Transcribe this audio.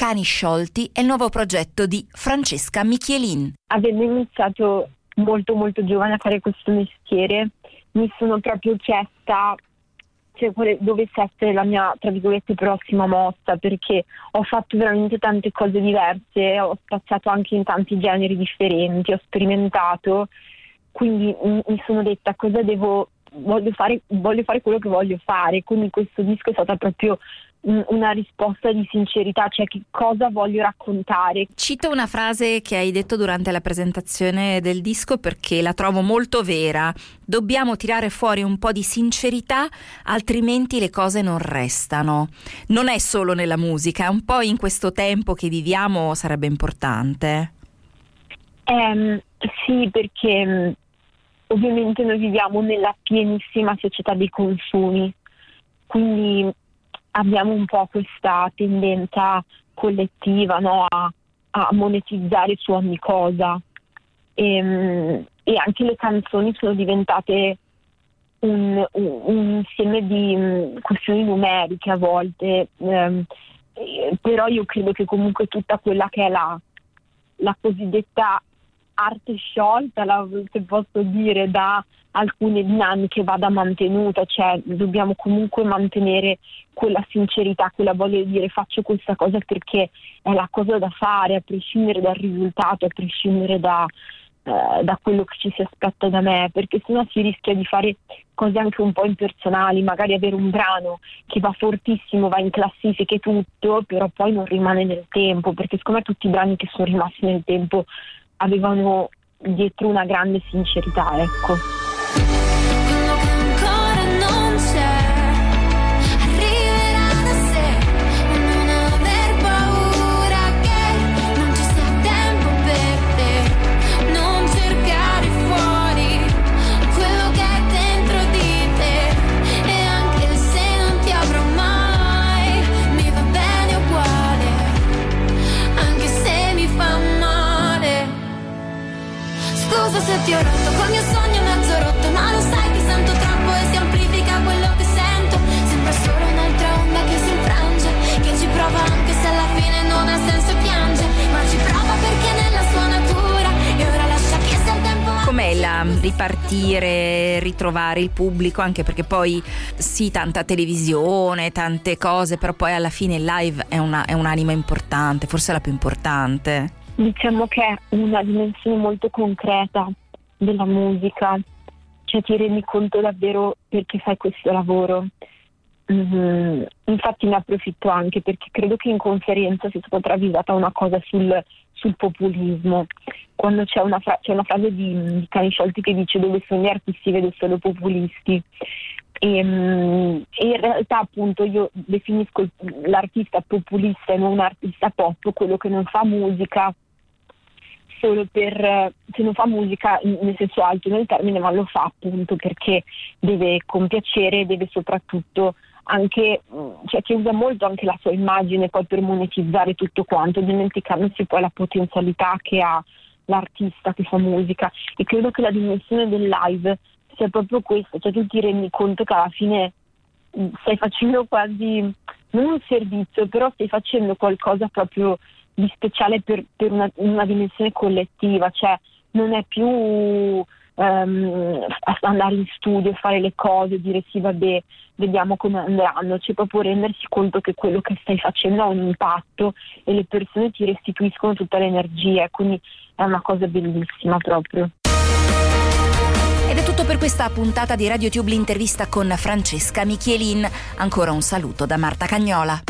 Cani sciolti è il nuovo progetto di Francesca Michielin. Avendo iniziato molto molto giovane a fare questo mestiere, mi sono proprio chiesta cioè, quale dovesse essere la mia, tra virgolette, prossima mossa, perché ho fatto veramente tante cose diverse, ho spaziato anche in tanti generi differenti, ho sperimentato, quindi mi sono detta cosa devo, voglio fare, voglio fare quello che voglio fare, quindi questo disco è stata proprio una risposta di sincerità, cioè che cosa voglio raccontare. Cito una frase che hai detto durante la presentazione del disco perché la trovo molto vera. Dobbiamo tirare fuori un po' di sincerità, altrimenti le cose non restano. Non è solo nella musica, un po' in questo tempo che viviamo sarebbe importante. Eh, sì, perché ovviamente noi viviamo nella pienissima società dei consumi, quindi abbiamo un po' questa tendenza collettiva no? a, a, monetizzare su ogni cosa e, ehm, e, anche le canzoni sono diventate un, un, un insieme di um, questioni numeriche a volte, um, però io credo che comunque tutta quella che è la, la cosiddetta arte sciolta, la, se posso dire, da alcune dinamiche vada mantenuta, cioè dobbiamo comunque mantenere quella sincerità, quella voglia di dire faccio questa cosa perché è la cosa da fare, a prescindere dal risultato, a prescindere da, eh, da quello che ci si aspetta da me, perché sennò si rischia di fare cose anche un po' impersonali, magari avere un brano che va fortissimo, va in classifiche tutto, però poi non rimane nel tempo, perché secondo me tutti i brani che sono rimasti nel tempo avevano dietro una grande sincerità, ecco. Ripartire, ritrovare il pubblico, anche perché poi sì, tanta televisione, tante cose, però poi alla fine il live è, una, è un'anima importante, forse la più importante. Diciamo che è una dimensione molto concreta della musica, cioè ti rendi conto davvero perché fai questo lavoro. Mm-hmm. Infatti ne approfitto anche perché credo che in conferenza sia stata travisata una cosa sul, sul populismo. Quando c'è una, fra- c'è una frase di, di Cani Sciolti che dice dove sono gli artisti vedo solo populisti. E, um, in realtà appunto io definisco l'artista populista e non un artista pop, quello che non fa musica solo per, se non fa musica nel senso alto nel termine, ma lo fa appunto perché deve compiacere, deve soprattutto anche, mm, cioè che usa molto anche la sua immagine poi per monetizzare tutto quanto, dimenticandosi poi la potenzialità che ha l'artista che fa musica. E credo che la dimensione del live sia proprio questa, cioè tu ti rendi conto che alla fine mm, stai facendo quasi non un servizio, però stai facendo qualcosa proprio di speciale per, per una, una, dimensione collettiva, cioè non è più um, andare in studio, fare le cose, dire sì vabbè, vediamo come andranno, cioè proprio rendersi conto che quello che stai facendo ha un impatto e le persone ti restituiscono tutta l'energia, quindi è una cosa bellissima proprio. Ed è tutto per questa puntata di Radio Tube l'intervista con Francesca Michielin. Ancora un saluto da Marta Cagnola.